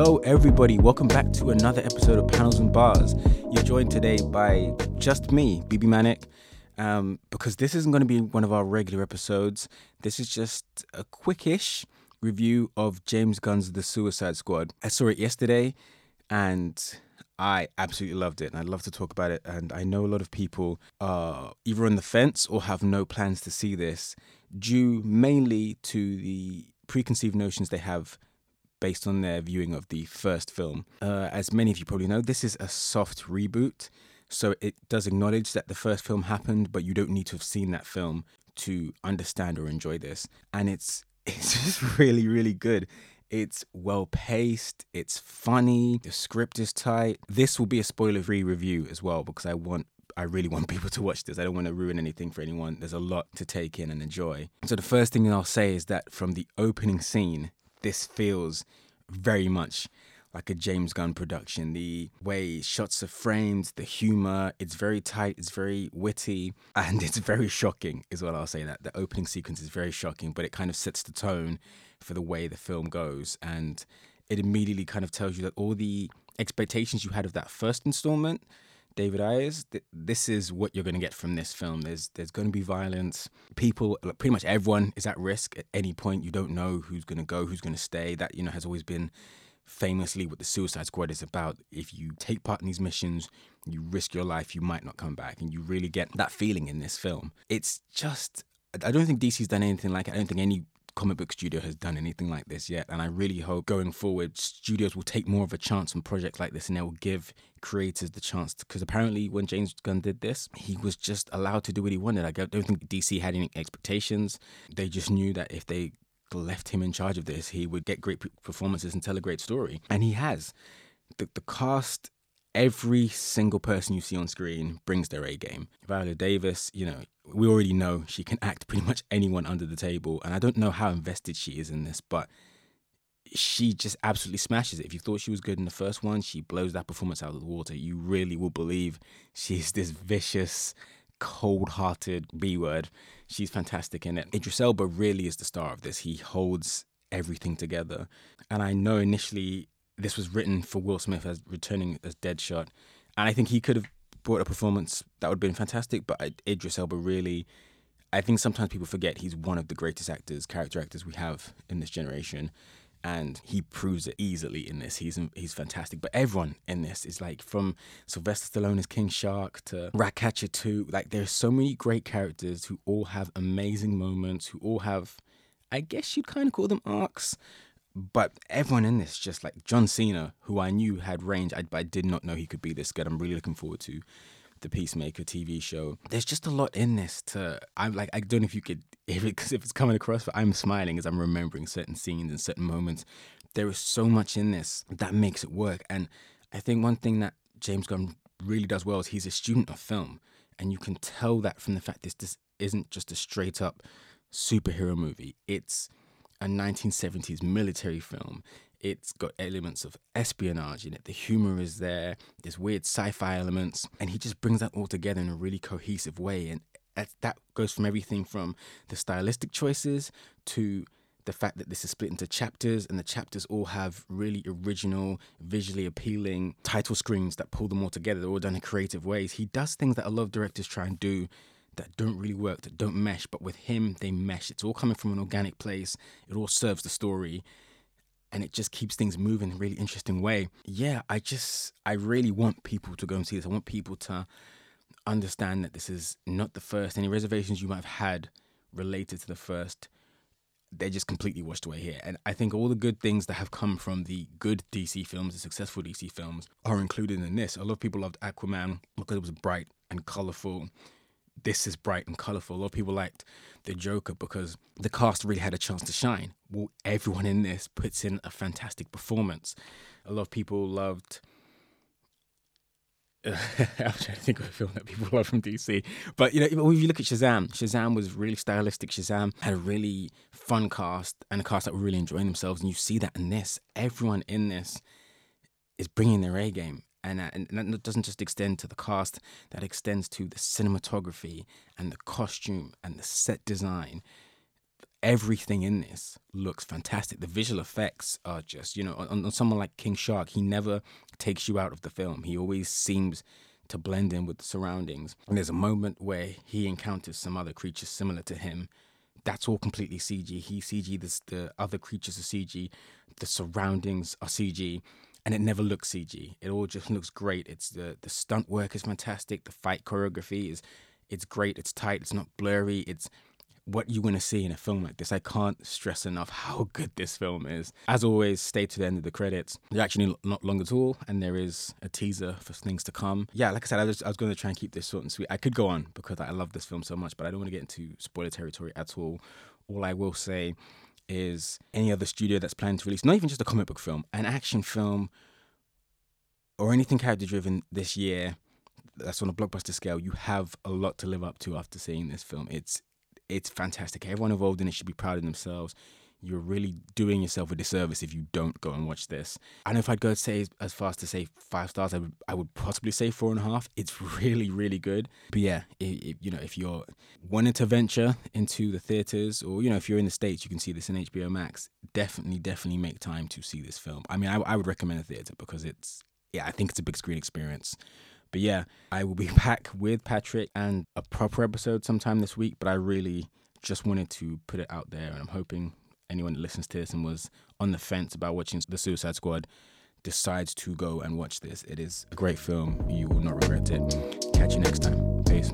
Hello, everybody. Welcome back to another episode of Panels and Bars. You're joined today by just me, BB Manic, um, because this isn't going to be one of our regular episodes. This is just a quickish review of James Gunn's The Suicide Squad. I saw it yesterday and I absolutely loved it and I'd love to talk about it. And I know a lot of people are either on the fence or have no plans to see this, due mainly to the preconceived notions they have based on their viewing of the first film. Uh, as many of you probably know, this is a soft reboot. So it does acknowledge that the first film happened, but you don't need to have seen that film to understand or enjoy this. And it's it's just really, really good. It's well paced, it's funny, the script is tight. This will be a spoiler free review as well because I want I really want people to watch this. I don't want to ruin anything for anyone. There's a lot to take in and enjoy. So the first thing I'll say is that from the opening scene, this feels very much like a James Gunn production. The way shots are framed, the humor, it's very tight, it's very witty, and it's very shocking, is what I'll say. That the opening sequence is very shocking, but it kind of sets the tone for the way the film goes. And it immediately kind of tells you that all the expectations you had of that first installment, David Ayer's, th- this is what you're going to get from this film. There's there's going to be violence. People, like, pretty much everyone is at risk at any point. You don't know who's going to go, who's going to stay. That you know has always been famously what the Suicide Squad is about. If you take part in these missions, you risk your life, you might not come back. And you really get that feeling in this film. It's just, I don't think DC's done anything like it. I don't think any comic book studio has done anything like this yet. And I really hope going forward, studios will take more of a chance on projects like this and they will give creators the chance. Because apparently, when James Gunn did this, he was just allowed to do what he wanted. I don't think DC had any expectations. They just knew that if they left him in charge of this, he would get great performances and tell a great story. And he has. The, the cast, every single person you see on screen brings their A game. Viola Davis, you know, we already know she can act pretty much anyone under the table. And I don't know how invested she is in this, but she just absolutely smashes it. If you thought she was good in the first one, she blows that performance out of the water. You really will believe she's this vicious, cold hearted B word. She's fantastic in it. Idris Elba really is the star of this. He holds everything together. And I know initially this was written for Will Smith as returning as Deadshot. And I think he could have brought a performance that would have been fantastic, but Idris Elba really, I think sometimes people forget he's one of the greatest actors, character actors we have in this generation. And he proves it easily in this. He's he's fantastic. But everyone in this is like from Sylvester Stallone as King Shark to Ratcatcher 2. Like there's so many great characters who all have amazing moments, who all have, I guess you'd kind of call them arcs but everyone in this, just like John Cena, who I knew had range, I, I did not know he could be this good. I'm really looking forward to the Peacemaker TV show. There's just a lot in this to. I'm like, I don't know if you could, if because if it's coming across, but I'm smiling as I'm remembering certain scenes and certain moments. There is so much in this that makes it work, and I think one thing that James Gunn really does well is he's a student of film, and you can tell that from the fact this this isn't just a straight up superhero movie. It's a 1970s military film. It's got elements of espionage in it. The humor is there. There's weird sci-fi elements, and he just brings that all together in a really cohesive way. And that, that goes from everything from the stylistic choices to the fact that this is split into chapters and the chapters all have really original, visually appealing title screens that pull them all together. They're all done in creative ways. He does things that a lot of directors try and do that don't really work, that don't mesh, but with him, they mesh. It's all coming from an organic place, it all serves the story. And it just keeps things moving in a really interesting way. Yeah, I just, I really want people to go and see this. I want people to understand that this is not the first. Any reservations you might have had related to the first, they're just completely washed away here. And I think all the good things that have come from the good DC films, the successful DC films, are included in this. A lot of people loved Aquaman because it was bright and colorful this is bright and colorful. A lot of people liked the Joker because the cast really had a chance to shine. Well, everyone in this puts in a fantastic performance. A lot of people loved. I'm trying to think of a film that people love from DC, but you know, if you look at Shazam, Shazam was really stylistic. Shazam had a really fun cast and a cast that were really enjoying themselves, and you see that in this. Everyone in this is bringing their A game and, uh, and that doesn't just extend to the cast that extends to the cinematography and the costume and the set design everything in this looks fantastic. The visual effects are just, you know, on, on, someone like King Shark, he never takes you out of the film. He always seems to blend in with the surroundings. And there's a moment where he encounters some other creatures similar to him. That's all completely CG. He CG, this, the other creatures are CG, the surroundings are CG, and it never looks CG. It all just looks great. It's the the stunt work is fantastic. The fight choreography is it's great. It's tight. It's not blurry. It's what you want to see in a film like this. I can't stress enough how good this film is. As always, stay to the end of the credits. They're actually not long at all, and there is a teaser for things to come. Yeah, like I said, I was, I was going to try and keep this short and sweet. I could go on because I love this film so much, but I don't want to get into spoiler territory at all. All I will say is any other studio that's planning to release, not even just a comic book film, an action film, or anything character driven this year that's on a blockbuster scale, you have a lot to live up to after seeing this film. It's it's fantastic. Everyone involved in it should be proud of themselves. You're really doing yourself a disservice if you don't go and watch this. Know if I'd go to say as far as to say five stars, I would I would possibly say four and a half. It's really really good. But yeah, if, you know if you're wanting to venture into the theaters, or you know if you're in the states, you can see this in HBO Max. Definitely definitely make time to see this film. I mean, I, I would recommend a theater because it's yeah I think it's a big screen experience. But yeah, I will be back with Patrick and a proper episode sometime this week. But I really just wanted to put it out there, and I'm hoping anyone that listens to this and was on the fence about watching The Suicide Squad decides to go and watch this. It is a great film. You will not regret it. Catch you next time. Peace.